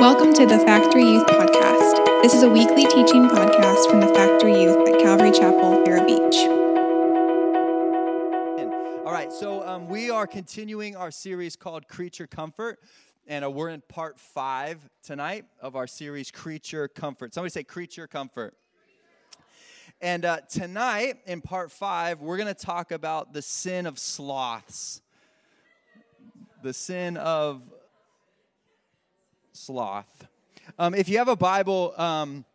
Welcome to the Factory Youth Podcast. This is a weekly teaching podcast from the Factory Youth at Calvary Chapel, Vero Beach. All right, so um, we are continuing our series called Creature Comfort, and uh, we're in part five tonight of our series Creature Comfort. Somebody say Creature Comfort. And uh, tonight, in part five, we're going to talk about the sin of sloths. The sin of sloth. Um, if you have a Bible, um,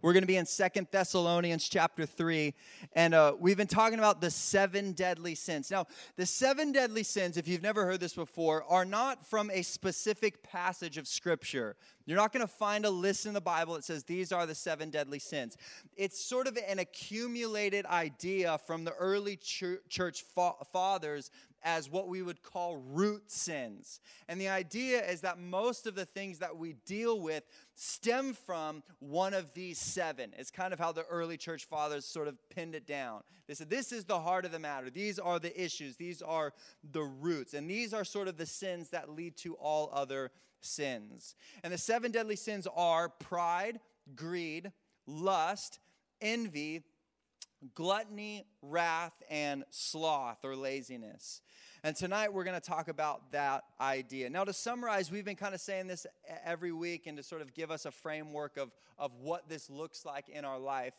we're going to be in Second Thessalonians chapter 3, and uh, we've been talking about the seven deadly sins. Now, the seven deadly sins, if you've never heard this before, are not from a specific passage of Scripture. You're not going to find a list in the Bible that says these are the seven deadly sins. It's sort of an accumulated idea from the early church fathers as what we would call root sins. And the idea is that most of the things that we deal with stem from one of these seven. It's kind of how the early church fathers sort of pinned it down. They said, This is the heart of the matter. These are the issues. These are the roots. And these are sort of the sins that lead to all other sins. And the seven deadly sins are pride, greed, lust, envy, gluttony, wrath, and sloth or laziness. And tonight we're going to talk about that idea. Now, to summarize, we've been kind of saying this every week and to sort of give us a framework of, of what this looks like in our life.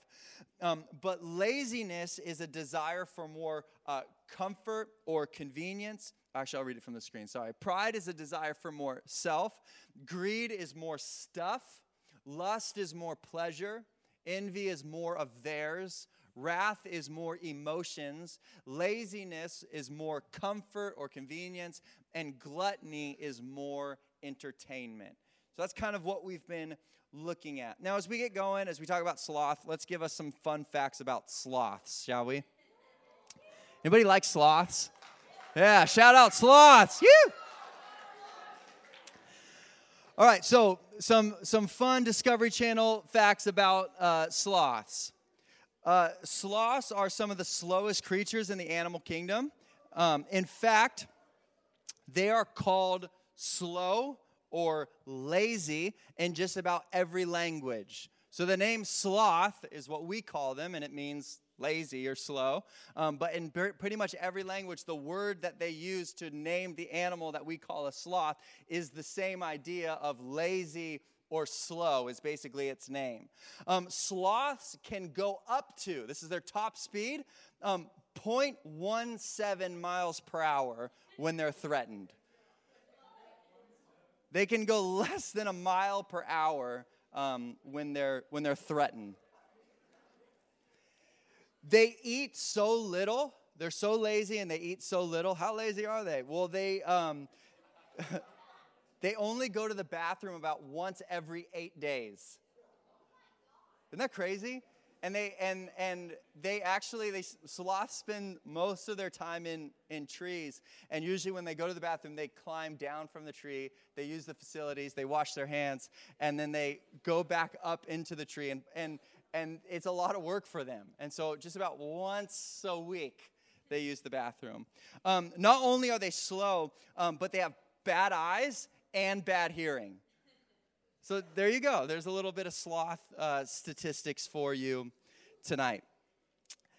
Um, but laziness is a desire for more uh, comfort or convenience. Actually, I'll read it from the screen. Sorry. Pride is a desire for more self, greed is more stuff, lust is more pleasure, envy is more of theirs. Wrath is more emotions. Laziness is more comfort or convenience. And gluttony is more entertainment. So that's kind of what we've been looking at. Now, as we get going, as we talk about sloth, let's give us some fun facts about sloths, shall we? Anybody like sloths? Yeah, shout out sloths. Yeah. All right, so some some fun Discovery Channel facts about uh, sloths. Uh, sloths are some of the slowest creatures in the animal kingdom. Um, in fact, they are called slow or lazy in just about every language. So the name sloth is what we call them, and it means lazy or slow. Um, but in pretty much every language, the word that they use to name the animal that we call a sloth is the same idea of lazy or slow is basically its name. Um, sloths can go up to, this is their top speed, um, 0.17 miles per hour when they're threatened. They can go less than a mile per hour um, when, they're, when they're threatened. They eat so little, they're so lazy and they eat so little. How lazy are they? Well, they. Um, They only go to the bathroom about once every eight days. Isn't that crazy? And they and and they actually they sloths spend most of their time in in trees. And usually when they go to the bathroom, they climb down from the tree. They use the facilities. They wash their hands, and then they go back up into the tree. And and and it's a lot of work for them. And so just about once a week they use the bathroom. Um, not only are they slow, um, but they have bad eyes and bad hearing. So there you go. There's a little bit of sloth uh, statistics for you tonight.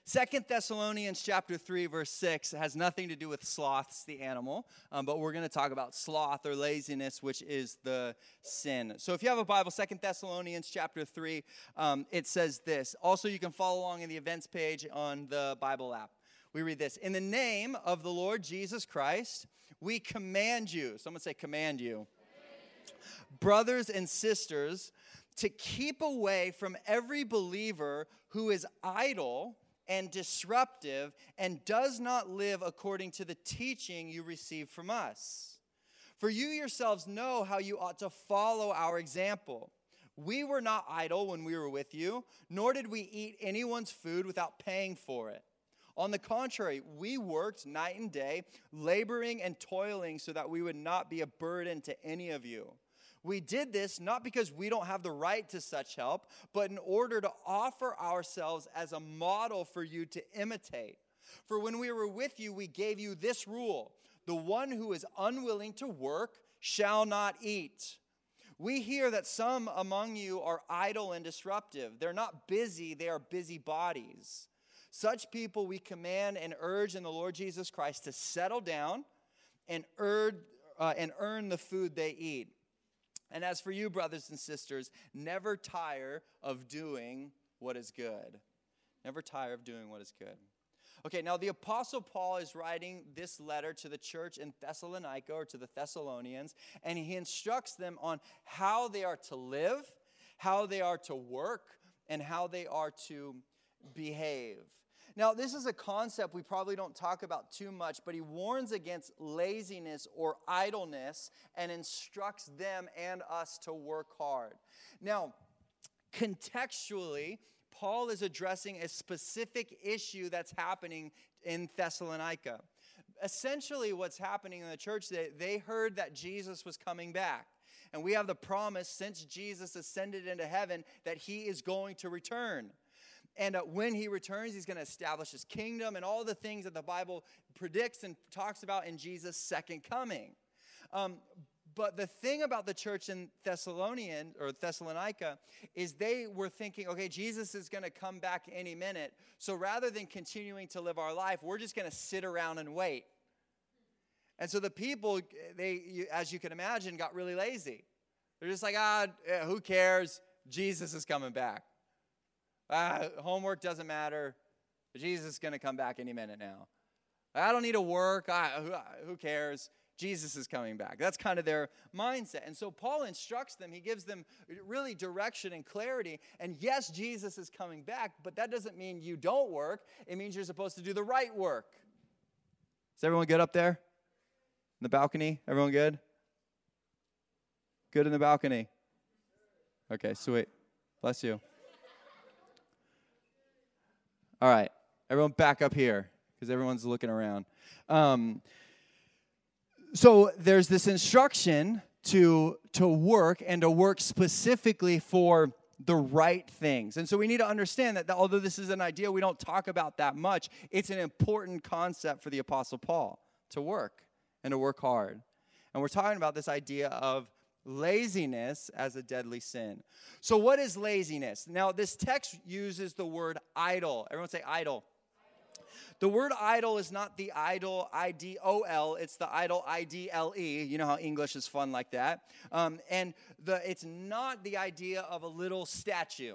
Second Thessalonians chapter 3 verse 6 has nothing to do with sloths, the animal, um, but we're going to talk about sloth or laziness, which is the sin. So if you have a Bible, Second Thessalonians chapter 3, um, it says this. Also, you can follow along in the events page on the Bible app. We read this In the name of the Lord Jesus Christ, we command you, someone say, command you, brothers and sisters, to keep away from every believer who is idle and disruptive and does not live according to the teaching you receive from us. For you yourselves know how you ought to follow our example. We were not idle when we were with you, nor did we eat anyone's food without paying for it. On the contrary, we worked night and day, laboring and toiling so that we would not be a burden to any of you. We did this not because we don't have the right to such help, but in order to offer ourselves as a model for you to imitate. For when we were with you, we gave you this rule the one who is unwilling to work shall not eat. We hear that some among you are idle and disruptive. They're not busy, they are busy bodies. Such people we command and urge in the Lord Jesus Christ to settle down and earn, uh, and earn the food they eat. And as for you, brothers and sisters, never tire of doing what is good. Never tire of doing what is good. Okay, now the Apostle Paul is writing this letter to the church in Thessalonica or to the Thessalonians, and he instructs them on how they are to live, how they are to work, and how they are to behave. Now, this is a concept we probably don't talk about too much, but he warns against laziness or idleness and instructs them and us to work hard. Now, contextually, Paul is addressing a specific issue that's happening in Thessalonica. Essentially, what's happening in the church, they, they heard that Jesus was coming back. And we have the promise since Jesus ascended into heaven that he is going to return. And uh, when he returns, he's going to establish his kingdom and all the things that the Bible predicts and talks about in Jesus' second coming. Um, but the thing about the church in Thessalonian or Thessalonica is they were thinking, okay, Jesus is going to come back any minute. So rather than continuing to live our life, we're just going to sit around and wait. And so the people, they, as you can imagine, got really lazy. They're just like, ah, who cares? Jesus is coming back. Ah, homework doesn't matter. Jesus is going to come back any minute now. I don't need to work. I, who, who cares? Jesus is coming back. That's kind of their mindset. And so Paul instructs them, he gives them really direction and clarity. And yes, Jesus is coming back, but that doesn't mean you don't work. It means you're supposed to do the right work. Is everyone good up there? In the balcony? Everyone good? Good in the balcony? Okay, sweet. Bless you. All right, everyone back up here because everyone's looking around. Um, so there's this instruction to, to work and to work specifically for the right things. And so we need to understand that, that although this is an idea we don't talk about that much, it's an important concept for the Apostle Paul to work and to work hard. And we're talking about this idea of laziness as a deadly sin. So, what is laziness? Now, this text uses the word idle. Everyone say idle. The word idle is not the idol, I D O L, it's the idle, I D L E. You know how English is fun like that. Um, and the, it's not the idea of a little statue.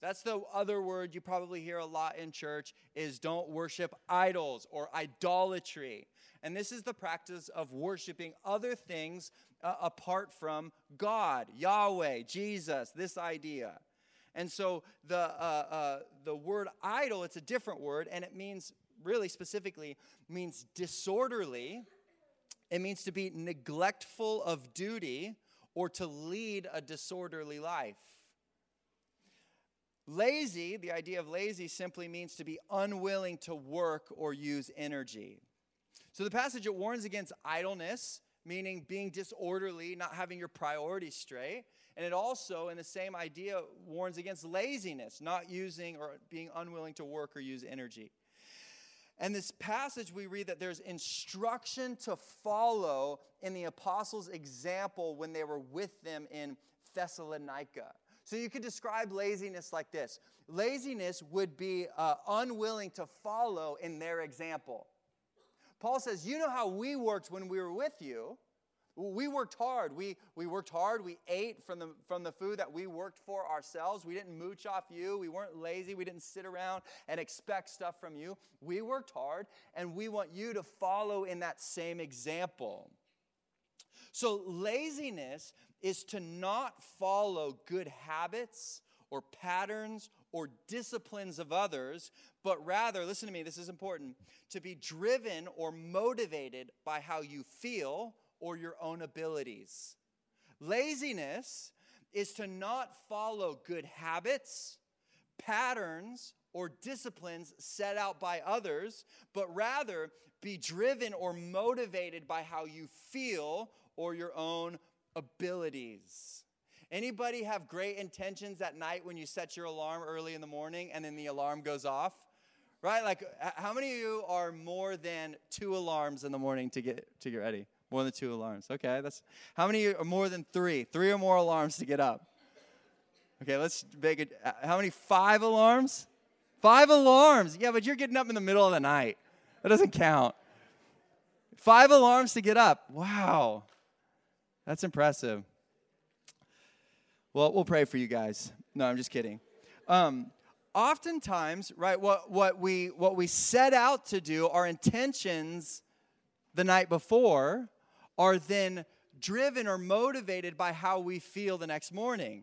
That's the other word you probably hear a lot in church is don't worship idols or idolatry. And this is the practice of worshiping other things uh, apart from God, Yahweh, Jesus, this idea. And so the, uh, uh, the word idle, it's a different word, and it means, really specifically, means disorderly. It means to be neglectful of duty or to lead a disorderly life. Lazy, the idea of lazy simply means to be unwilling to work or use energy. So the passage it warns against idleness, meaning being disorderly, not having your priorities straight. And it also, in the same idea, warns against laziness, not using or being unwilling to work or use energy. And this passage, we read that there's instruction to follow in the apostles' example when they were with them in Thessalonica. So you could describe laziness like this laziness would be uh, unwilling to follow in their example. Paul says, You know how we worked when we were with you. We worked hard. We, we worked hard. We ate from the, from the food that we worked for ourselves. We didn't mooch off you. We weren't lazy. We didn't sit around and expect stuff from you. We worked hard, and we want you to follow in that same example. So, laziness is to not follow good habits or patterns or disciplines of others, but rather, listen to me, this is important, to be driven or motivated by how you feel or your own abilities. Laziness is to not follow good habits, patterns, or disciplines set out by others, but rather be driven or motivated by how you feel or your own abilities. Anybody have great intentions at night when you set your alarm early in the morning and then the alarm goes off? Right? Like how many of you are more than two alarms in the morning to get to get ready? More than two alarms. Okay, that's how many are more than three? Three or more alarms to get up. Okay, let's make it. How many? Five alarms? Five alarms. Yeah, but you're getting up in the middle of the night. That doesn't count. Five alarms to get up. Wow. That's impressive. Well, we'll pray for you guys. No, I'm just kidding. Um, oftentimes, right, what, what, we, what we set out to do, our intentions the night before, are then driven or motivated by how we feel the next morning.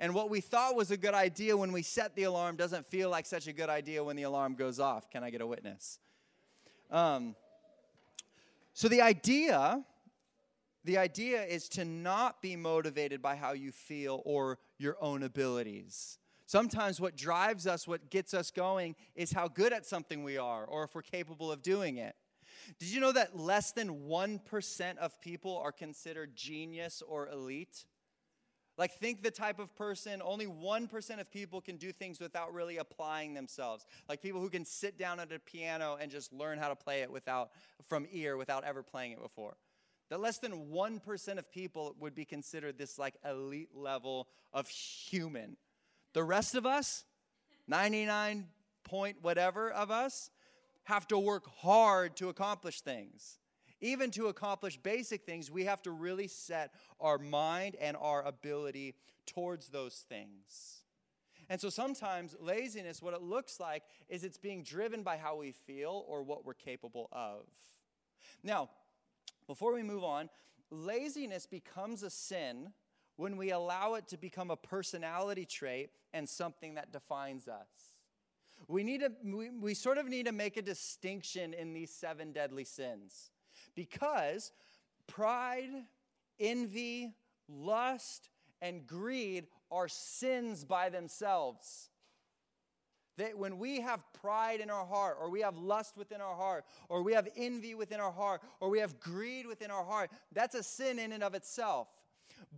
And what we thought was a good idea when we set the alarm doesn't feel like such a good idea when the alarm goes off. Can I get a witness? Um, so the idea, the idea is to not be motivated by how you feel or your own abilities. Sometimes what drives us, what gets us going, is how good at something we are or if we're capable of doing it. Did you know that less than 1% of people are considered genius or elite? Like, think the type of person, only 1% of people can do things without really applying themselves. Like, people who can sit down at a piano and just learn how to play it without, from ear without ever playing it before. That less than 1% of people would be considered this, like, elite level of human. The rest of us, 99 point whatever of us, have to work hard to accomplish things. Even to accomplish basic things, we have to really set our mind and our ability towards those things. And so sometimes laziness, what it looks like, is it's being driven by how we feel or what we're capable of. Now, before we move on, laziness becomes a sin when we allow it to become a personality trait and something that defines us. We, need to, we, we sort of need to make a distinction in these seven deadly sins because pride, envy, lust, and greed are sins by themselves. That when we have pride in our heart, or we have lust within our heart, or we have envy within our heart, or we have greed within our heart, that's a sin in and of itself.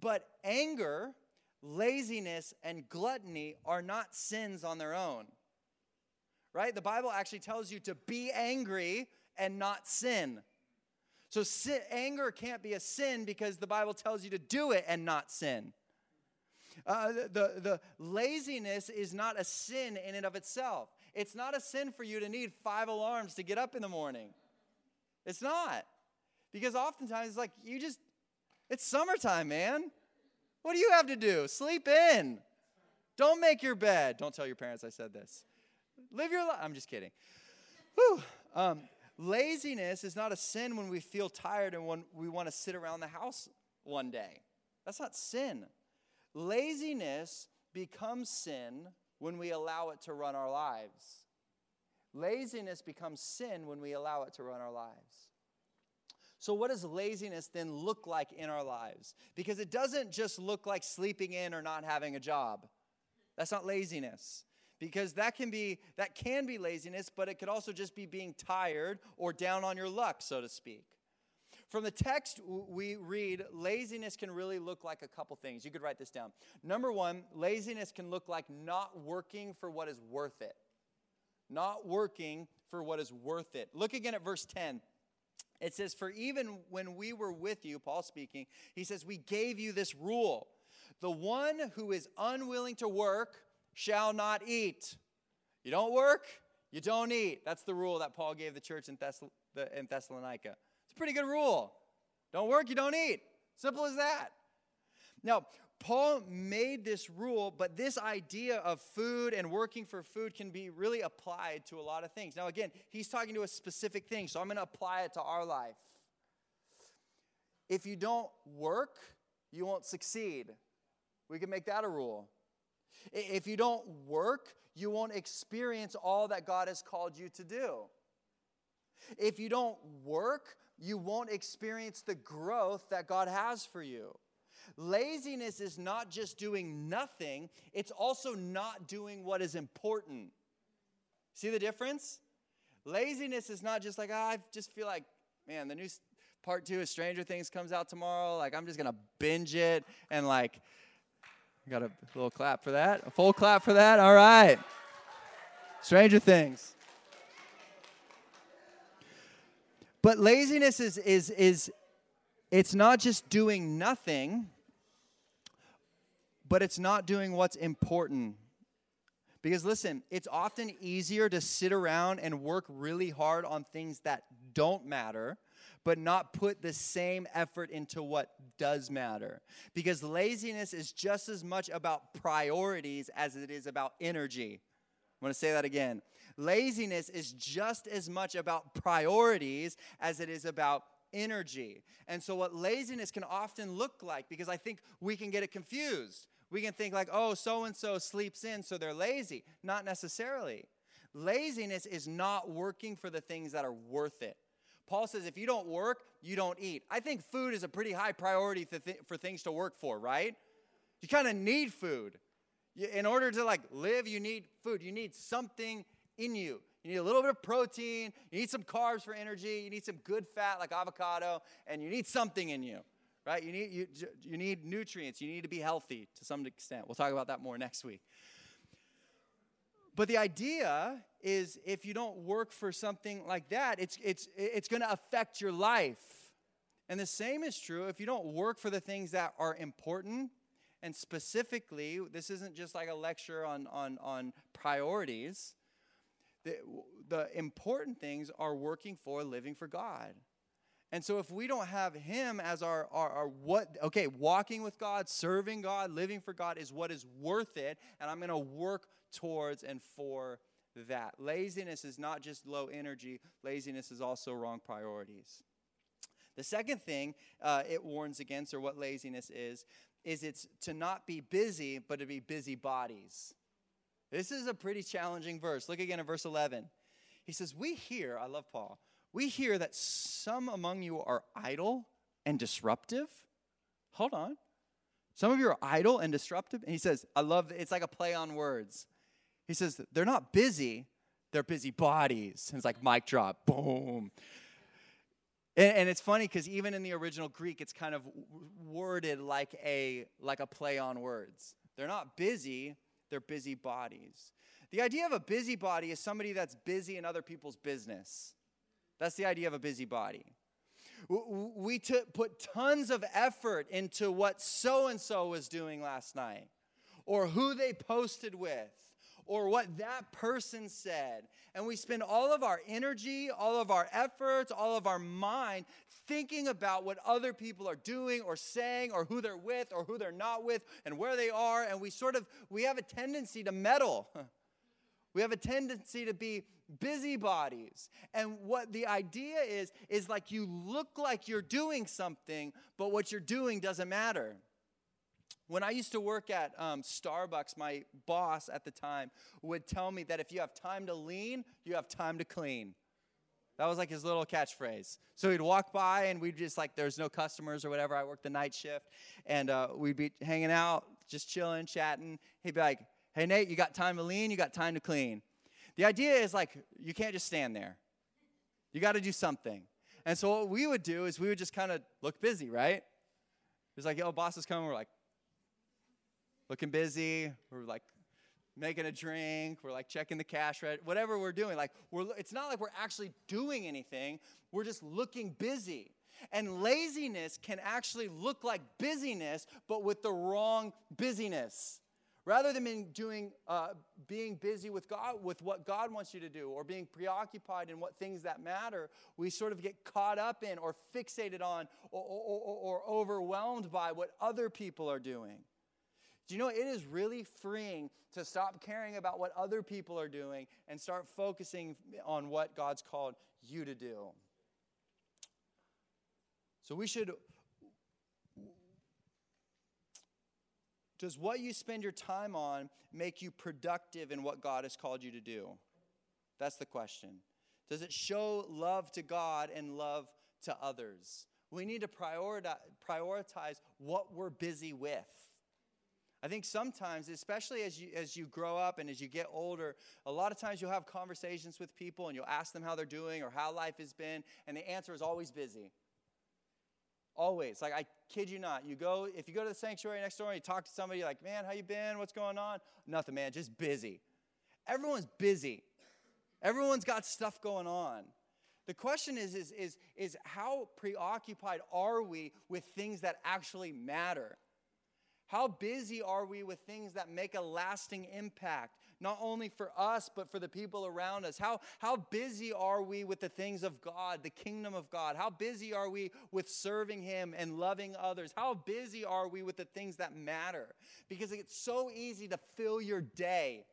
But anger, laziness, and gluttony are not sins on their own. Right? The Bible actually tells you to be angry and not sin. So sin, anger can't be a sin because the Bible tells you to do it and not sin. Uh, the, the, laziness is not a sin in and of itself. It's not a sin for you to need five alarms to get up in the morning. It's not. Because oftentimes it's like you just, it's summertime, man. What do you have to do? Sleep in. Don't make your bed. Don't tell your parents I said this. Live your life. I'm just kidding. Whew. Um, laziness is not a sin when we feel tired and when we want to sit around the house one day. That's not sin. Laziness becomes sin when we allow it to run our lives. Laziness becomes sin when we allow it to run our lives. So, what does laziness then look like in our lives? Because it doesn't just look like sleeping in or not having a job. That's not laziness. Because that can be that can be laziness, but it could also just be being tired or down on your luck, so to speak. From the text we read, laziness can really look like a couple things. You could write this down. Number one, laziness can look like not working for what is worth it. Not working for what is worth it. Look again at verse 10. It says, For even when we were with you, Paul speaking, he says, We gave you this rule. The one who is unwilling to work shall not eat. You don't work, you don't eat. That's the rule that Paul gave the church in, Thess- in Thessalonica. Pretty good rule. Don't work, you don't eat. Simple as that. Now, Paul made this rule, but this idea of food and working for food can be really applied to a lot of things. Now, again, he's talking to a specific thing, so I'm going to apply it to our life. If you don't work, you won't succeed. We can make that a rule. If you don't work, you won't experience all that God has called you to do. If you don't work, you won't experience the growth that God has for you. Laziness is not just doing nothing, it's also not doing what is important. See the difference? Laziness is not just like, oh, I just feel like, man, the new part two of Stranger Things comes out tomorrow. Like, I'm just going to binge it and like, got a little clap for that. A full clap for that. All right. Stranger Things. But laziness is is is it's not just doing nothing, but it's not doing what's important. Because listen, it's often easier to sit around and work really hard on things that don't matter, but not put the same effort into what does matter. Because laziness is just as much about priorities as it is about energy. I'm gonna say that again. Laziness is just as much about priorities as it is about energy. And so, what laziness can often look like, because I think we can get it confused. We can think, like, oh, so and so sleeps in, so they're lazy. Not necessarily. Laziness is not working for the things that are worth it. Paul says, if you don't work, you don't eat. I think food is a pretty high priority th- for things to work for, right? You kind of need food. In order to like live, you need food. You need something in you. You need a little bit of protein, you need some carbs for energy, you need some good fat like avocado, and you need something in you. Right? You need you, you need nutrients. You need to be healthy to some extent. We'll talk about that more next week. But the idea is if you don't work for something like that, it's it's it's going to affect your life. And the same is true if you don't work for the things that are important. And specifically, this isn't just like a lecture on, on, on priorities the, the important things are working for living for God. And so if we don't have him as our, our, our, what, okay, walking with God, serving God, living for God is what is worth it, and I'm going to work towards and for that. Laziness is not just low energy, laziness is also wrong priorities. The second thing uh, it warns against, or what laziness is, is it's to not be busy, but to be busy bodies. This is a pretty challenging verse. Look again at verse 11. He says, We hear, I love Paul, we hear that some among you are idle and disruptive. Hold on. Some of you are idle and disruptive. And he says, I love it's like a play on words. He says, they're not busy, they're busy bodies. And it's like mic drop, boom. And, and it's funny because even in the original Greek, it's kind of worded like a like a play on words. They're not busy, their busy bodies. The idea of a busybody is somebody that's busy in other people's business. That's the idea of a busybody. We t- put tons of effort into what so and so was doing last night, or who they posted with, or what that person said. And we spend all of our energy, all of our efforts, all of our mind thinking about what other people are doing or saying or who they're with or who they're not with and where they are. And we sort of, we have a tendency to meddle. We have a tendency to be busybodies. And what the idea is, is like you look like you're doing something, but what you're doing doesn't matter. When I used to work at um, Starbucks, my boss at the time would tell me that if you have time to lean, you have time to clean. That was like his little catchphrase. So he'd walk by and we'd just like, there's no customers or whatever. I worked the night shift and uh, we'd be hanging out, just chilling, chatting. He'd be like, hey, Nate, you got time to lean? You got time to clean? The idea is like, you can't just stand there. You got to do something. And so what we would do is we would just kind of look busy, right? It's like, yo, boss is coming. We're like, looking busy. We're like making a drink. We're like checking the cash register. Whatever we're doing, like we're. It's not like we're actually doing anything. We're just looking busy. And laziness can actually look like busyness, but with the wrong busyness. Rather than doing, uh, being busy with God, with what God wants you to do, or being preoccupied in what things that matter, we sort of get caught up in, or fixated on, or, or, or overwhelmed by what other people are doing. Do you know it is really freeing to stop caring about what other people are doing and start focusing on what God's called you to do? So we should. Does what you spend your time on make you productive in what God has called you to do? That's the question. Does it show love to God and love to others? We need to prioritize what we're busy with. I think sometimes, especially as you, as you grow up and as you get older, a lot of times you'll have conversations with people and you'll ask them how they're doing or how life has been, and the answer is always busy. Always. Like, I kid you not. You go, if you go to the sanctuary next door and you talk to somebody, like, man, how you been? What's going on? Nothing, man, just busy. Everyone's busy. Everyone's got stuff going on. The question is, is, is, is how preoccupied are we with things that actually matter? How busy are we with things that make a lasting impact, not only for us, but for the people around us? How, how busy are we with the things of God, the kingdom of God? How busy are we with serving Him and loving others? How busy are we with the things that matter? Because it's so easy to fill your day.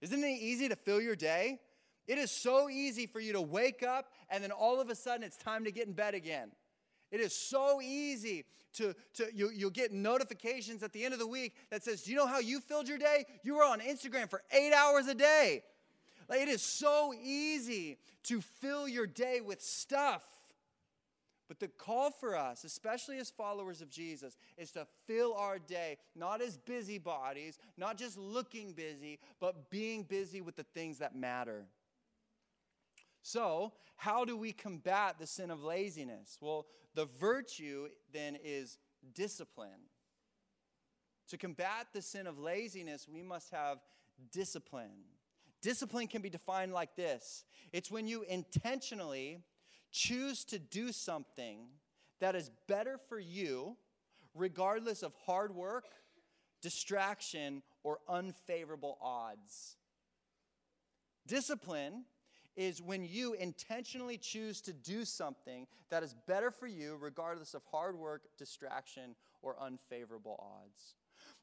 Isn't it easy to fill your day? It is so easy for you to wake up and then all of a sudden it's time to get in bed again. It is so easy to, to you, you'll get notifications at the end of the week that says, Do you know how you filled your day? You were on Instagram for eight hours a day. Like, it is so easy to fill your day with stuff. But the call for us, especially as followers of Jesus, is to fill our day not as busybodies, not just looking busy, but being busy with the things that matter. So, how do we combat the sin of laziness? Well, the virtue then is discipline. To combat the sin of laziness, we must have discipline. Discipline can be defined like this it's when you intentionally choose to do something that is better for you, regardless of hard work, distraction, or unfavorable odds. Discipline is when you intentionally choose to do something that is better for you, regardless of hard work, distraction, or unfavorable odds.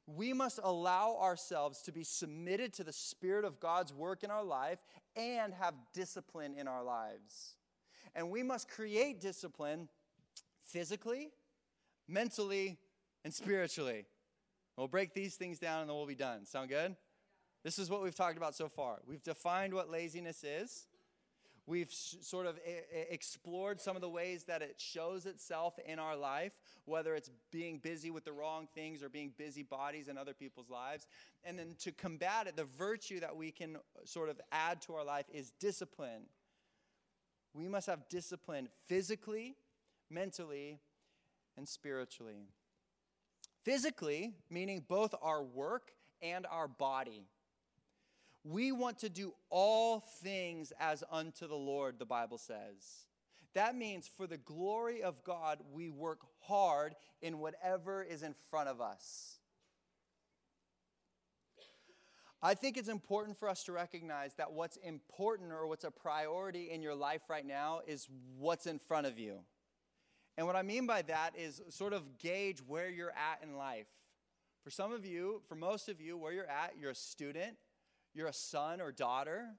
We must allow ourselves to be submitted to the Spirit of God's work in our life and have discipline in our lives. And we must create discipline physically, mentally, and spiritually. We'll break these things down and then we'll be done. Sound good? This is what we've talked about so far. We've defined what laziness is. We've sort of explored some of the ways that it shows itself in our life, whether it's being busy with the wrong things or being busy bodies in other people's lives. And then to combat it, the virtue that we can uh, sort of add to our life is discipline. We must have discipline physically, mentally, and spiritually. Physically, meaning both our work and our body. We want to do all things as unto the Lord, the Bible says. That means for the glory of God, we work hard in whatever is in front of us. I think it's important for us to recognize that what's important or what's a priority in your life right now is what's in front of you. And what I mean by that is sort of gauge where you're at in life. For some of you, for most of you, where you're at, you're a student, you're a son or daughter.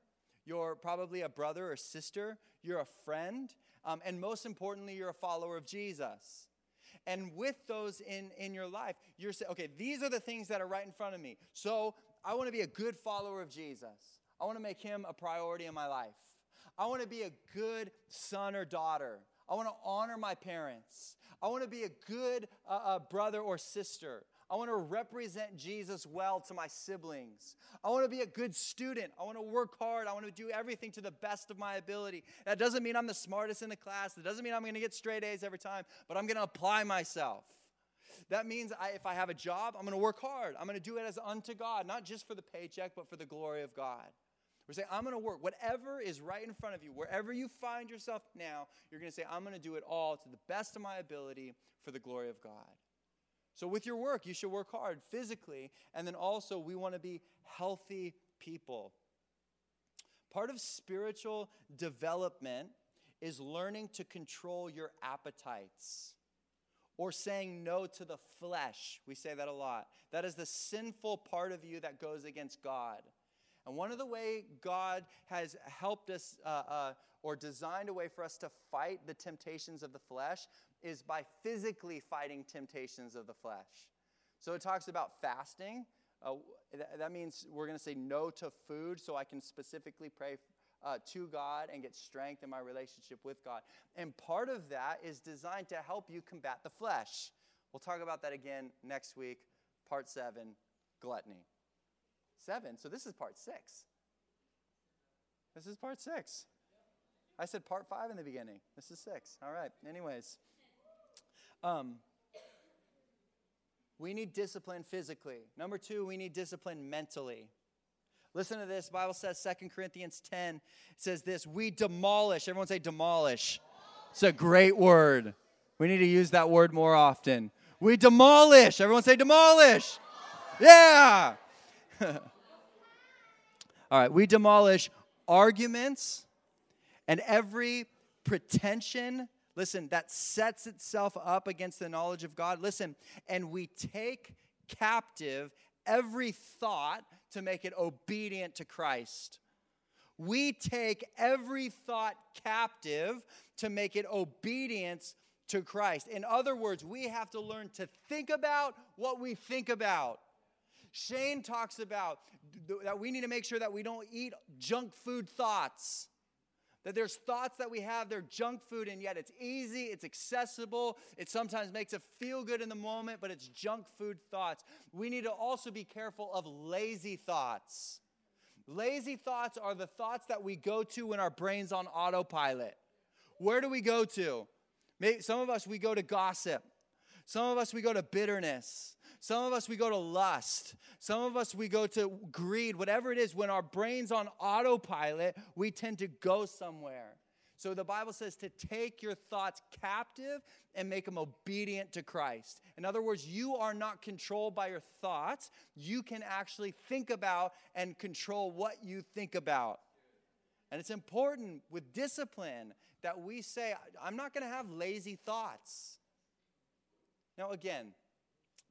You're probably a brother or sister. You're a friend. Um, and most importantly, you're a follower of Jesus. And with those in, in your life, you're saying, okay, these are the things that are right in front of me. So I want to be a good follower of Jesus. I want to make him a priority in my life. I want to be a good son or daughter. I want to honor my parents. I want to be a good uh, uh, brother or sister. I want to represent Jesus well to my siblings. I want to be a good student. I want to work hard. I want to do everything to the best of my ability. That doesn't mean I'm the smartest in the class. That doesn't mean I'm going to get straight A's every time, but I'm going to apply myself. That means I, if I have a job, I'm going to work hard. I'm going to do it as unto God, not just for the paycheck, but for the glory of God. We're saying, I'm going to work. Whatever is right in front of you, wherever you find yourself now, you're going to say, I'm going to do it all to the best of my ability for the glory of God. So, with your work, you should work hard physically, and then also we want to be healthy people. Part of spiritual development is learning to control your appetites or saying no to the flesh. We say that a lot. That is the sinful part of you that goes against God. And one of the way God has helped us uh, uh, or designed a way for us to fight the temptations of the flesh is by physically fighting temptations of the flesh. So it talks about fasting. Uh, that, that, means we're going to say no to food so I can specifically pray uh, to God and get strength in my relationship with God. And part of that is designed to help you combat the flesh. We'll talk about that again next week, part seven gluttony. Seven, so this is part six. This is part six. I said part five in the beginning. This is six. All right. Anyways, um, we need discipline physically. Number two, we need discipline mentally. Listen to this. Bible says 2 Corinthians 10 says this, we demolish. Everyone say demolish. It's a great word. We need to use that word more often. We demolish. Everyone say demolish. Yeah. All right, we demolish arguments and every pretension, listen, that sets itself up against the knowledge of God. Listen, and we take captive every thought to make it obedient to Christ. We take every thought captive to make it obedience to Christ. In other words, we have to learn to think about what we think about. Shane talks about that we need to make sure that we don't eat junk food thoughts. That there's thoughts that we have, they're junk food, and yet it's easy, it's accessible, it sometimes makes us feel good in the moment, but it's junk food thoughts. We need to also be careful of lazy thoughts. Lazy thoughts are the thoughts that we go to when our brain's on autopilot. Where do we go to? Maybe some of us, we go to gossip. Some of us, we go to bitterness. Some of us, we go to lust. Some of us, we go to greed. Whatever it is, when our brain's on autopilot, we tend to go somewhere. So the Bible says to take your thoughts captive and make them obedient to Christ. In other words, you are not controlled by your thoughts. You can actually think about and control what you think about. And it's important with discipline that we say, I'm not going to have lazy thoughts. Now, again,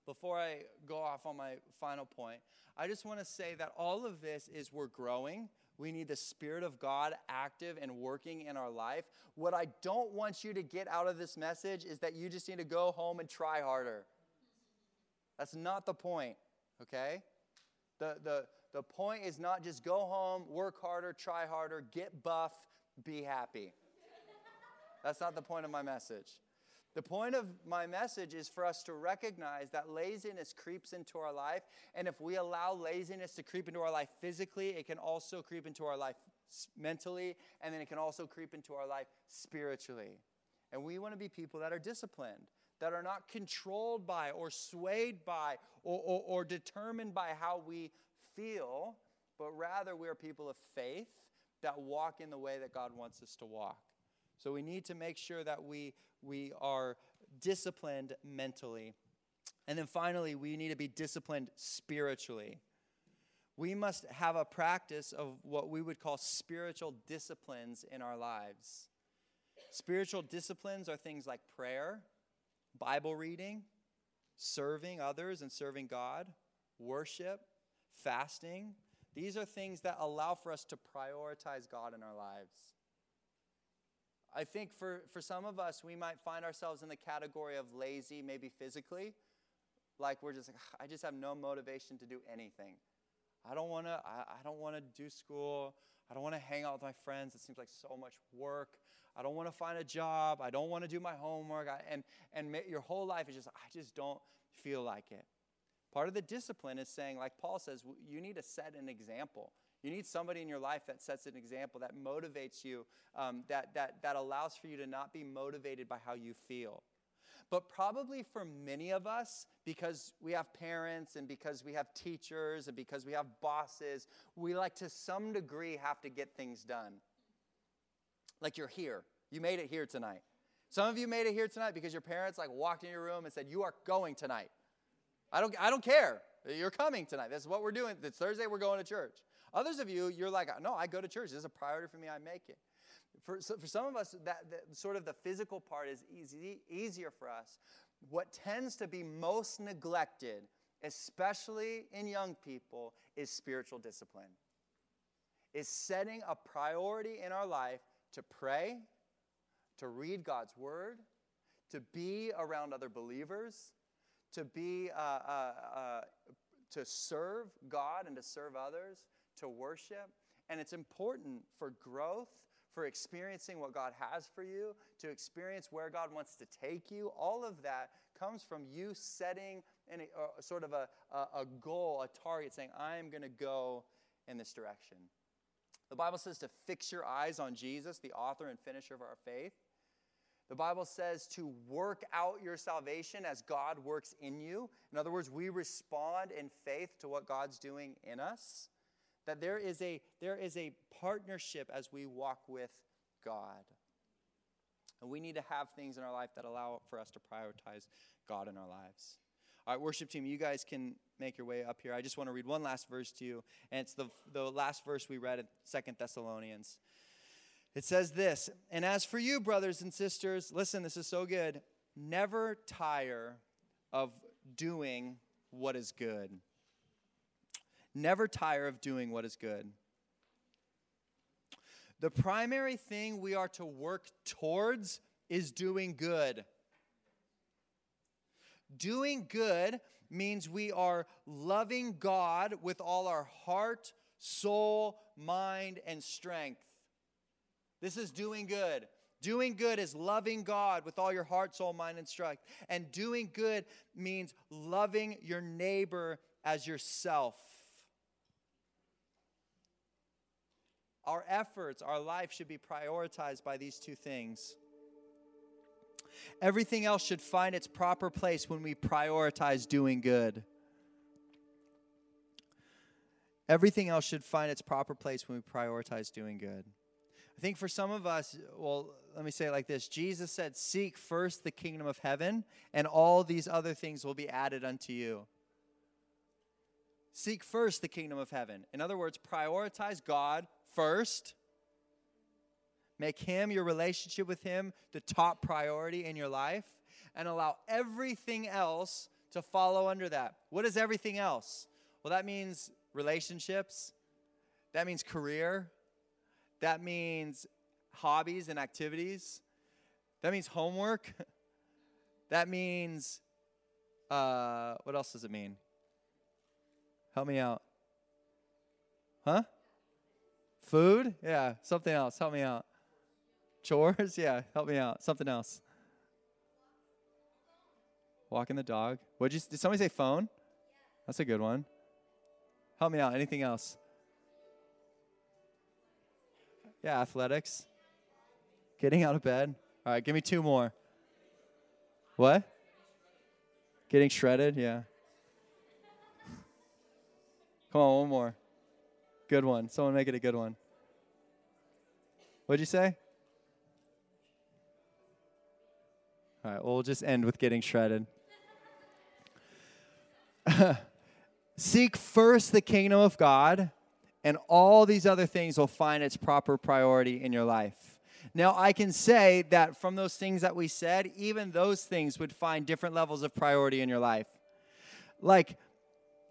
before I go off on my final point, I just want to say that all of this is we're growing. We need the Spirit of God active and working in our life. What I don't want you to get out of this message is that you just need to go home and try harder. That's not the point, okay? The, the, the point is not just go home, work harder, try harder, get buff, be happy. That's not the point of my message. The point of my message is for us to recognize that laziness creeps into our life. And if we allow laziness to creep into our life physically, it can also creep into our life mentally, and then it can also creep into our life spiritually. And we want to be people that are disciplined, that are not controlled by or swayed by or, or, or determined by how we feel, but rather we are people of faith that walk in the way that God wants us to walk. So we need to make sure that we, we are disciplined mentally. And then finally, we need to be disciplined spiritually. We must have a practice of what we would call spiritual disciplines in our lives. Spiritual disciplines are things like prayer, Bible reading, serving others and serving God, worship, fasting. These are things that allow for us to prioritize God in our lives. I think for, for some of us, we might find ourselves in the category of lazy, maybe physically. Like we're just like, I just have no motivation to do anything. I don't want to, I, I don't want to do school. I don't want to hang out with my friends. It seems like so much work. I don't want to find a job. I don't want to do my homework. I, and, and your whole life is just, I just don't feel like it. Part of the discipline is saying, like Paul says, you need to set an example. You need somebody in your life that sets an example, that motivates you, um, that, that, that allows for you to not be motivated by how you feel. But probably for many of us, because we have parents and because we have teachers and because we have bosses, we like to some degree have to get things done. Like you're here. You made it here tonight. Some of you made it here tonight because your parents like walked in your room and said, You are going tonight. I don't, I don't care. You're coming tonight. This is what we're doing. It's Thursday, we're going to church. Others of you, you're like, no, I go to church. This is a priority for me. I make it. For, so for some of us, that, that sort of the physical part is easy, easier for us. What tends to be most neglected, especially in young people, is spiritual discipline. Is setting a priority in our life to pray, to read God's word, to be around other believers, to be uh, uh, uh, to serve God and to serve others, to worship. And it's important for growth, for experiencing what God has for you, to experience where God wants to take you. All of that comes from you setting in a, a sort of a, a, a goal, a target, saying, I am going to go in this direction. The Bible says to fix your eyes on Jesus, the author and finisher of our faith. The Bible says to work out your salvation as God works in you. In other words, we respond in faith to what God's doing in us. That there is a there is a partnership as we walk with God. And we need to have things in our life that allow for us to prioritize God in our lives. All right, worship team, you guys can make your way up here. I just want to read one last verse to you, and it's the, the last verse we read in Second Thessalonians. It says this, and as for you, brothers and sisters, listen, this is so good. Never tire of doing what is good. Never tire of doing what is good. The primary thing we are to work towards is doing good. Doing good means we are loving God with all our heart, soul, mind, and strength. This is doing good. Doing good is loving God with all your heart, soul, mind, and strength. And doing good means loving your neighbor as yourself. Our efforts, our life should be prioritized by these two things. Everything else should find its proper place when we prioritize doing good. Everything else should find its proper place when we prioritize doing good. I think for some of us, well, let me say it like this Jesus said, Seek first the kingdom of heaven, and all these other things will be added unto you. Seek first the kingdom of heaven. In other words, prioritize God first. Make Him, your relationship with Him, the top priority in your life, and allow everything else to follow under that. What is everything else? Well, that means relationships, that means career, that means hobbies and activities, that means homework, that means, uh, what else does it mean? Help me out. Huh? Food? Yeah, something else. Help me out. Chores? Yeah, help me out. Something else. Walking the dog. What you did somebody say phone? That's a good one. Help me out. Anything else? Yeah, athletics. Getting out of bed. All right, give me two more. What? Getting shredded, yeah. Come on, one more. Good one. Someone make it a good one. What'd you say? All right, well, we'll just end with getting shredded. Seek first the kingdom of God, and all these other things will find its proper priority in your life. Now, I can say that from those things that we said, even those things would find different levels of priority in your life. Like,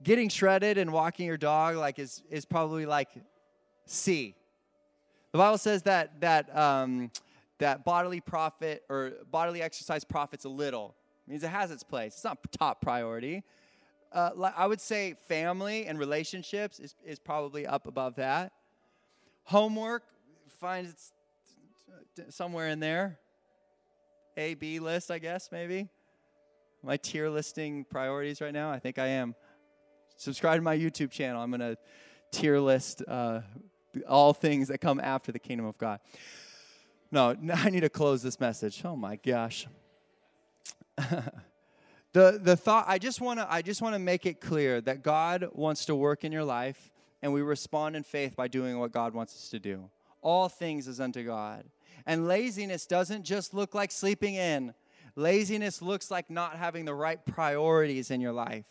getting shredded and walking your dog like is, is probably like C. The Bible says that that um, that bodily profit or bodily exercise profits a little. It means it has its place. It's not top priority. Uh, I would say family and relationships is, is probably up above that. Homework finds it's somewhere in there. A B list, I guess maybe. My tier listing priorities right now? I think I am subscribe to my YouTube channel. I'm going to tier list uh, all things that come after the kingdom of God. No, I need to close this message. Oh my gosh. the the thought I just want to I just want to make it clear that God wants to work in your life and we respond in faith by doing what God wants us to do. All things is unto God. And laziness doesn't just look like sleeping in. Laziness looks like not having the right priorities in your life.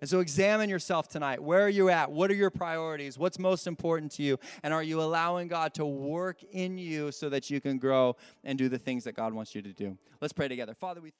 And so examine yourself tonight. Where are you at? What are your priorities? What's most important to you? And are you allowing God to work in you so that you can grow and do the things that God wants you to do? Let's pray together. Father, we thank